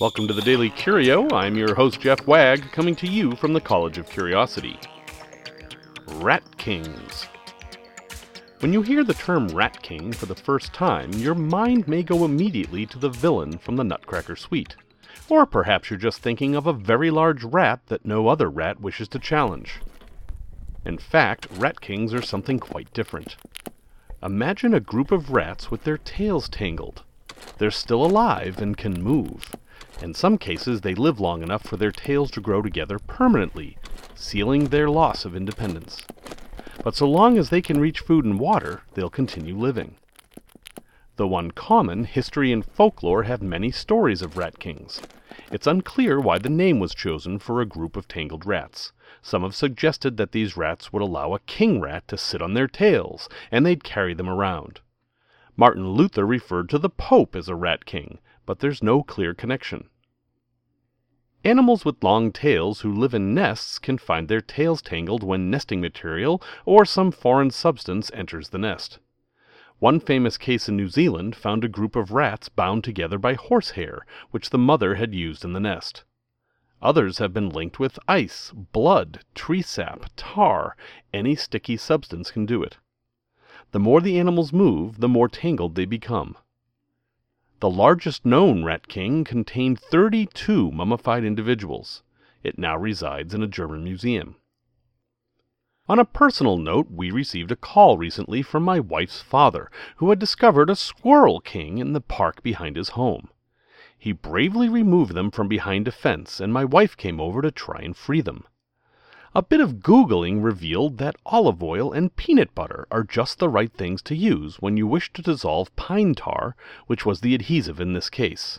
Welcome to the Daily Curio. I'm your host, Jeff Wagg, coming to you from the College of Curiosity. Rat Kings. When you hear the term Rat King for the first time, your mind may go immediately to the villain from the Nutcracker Suite. Or perhaps you're just thinking of a very large rat that no other rat wishes to challenge. In fact, Rat Kings are something quite different. Imagine a group of rats with their tails tangled. They're still alive and can move. In some cases, they live long enough for their tails to grow together permanently, sealing their loss of independence. But so long as they can reach food and water, they'll continue living. Though uncommon, history and folklore have many stories of rat kings. It's unclear why the name was chosen for a group of tangled rats. Some have suggested that these rats would allow a king rat to sit on their tails, and they'd carry them around. Martin Luther referred to the Pope as a rat king, but there's no clear connection. Animals with long tails who live in nests can find their tails tangled when nesting material or some foreign substance enters the nest. One famous case in New Zealand found a group of rats bound together by horsehair, which the mother had used in the nest. Others have been linked with ice, blood, tree sap, tar, any sticky substance can do it. The more the animals move, the more tangled they become. The largest known rat king contained 32 mummified individuals. It now resides in a German museum. On a personal note, we received a call recently from my wife's father, who had discovered a squirrel king in the park behind his home. He bravely removed them from behind a fence, and my wife came over to try and free them. A bit of Googling revealed that olive oil and peanut butter are just the right things to use when you wish to dissolve pine tar, which was the adhesive in this case.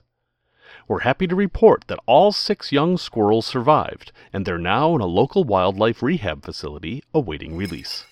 We're happy to report that all six young squirrels survived, and they're now in a local wildlife rehab facility awaiting release.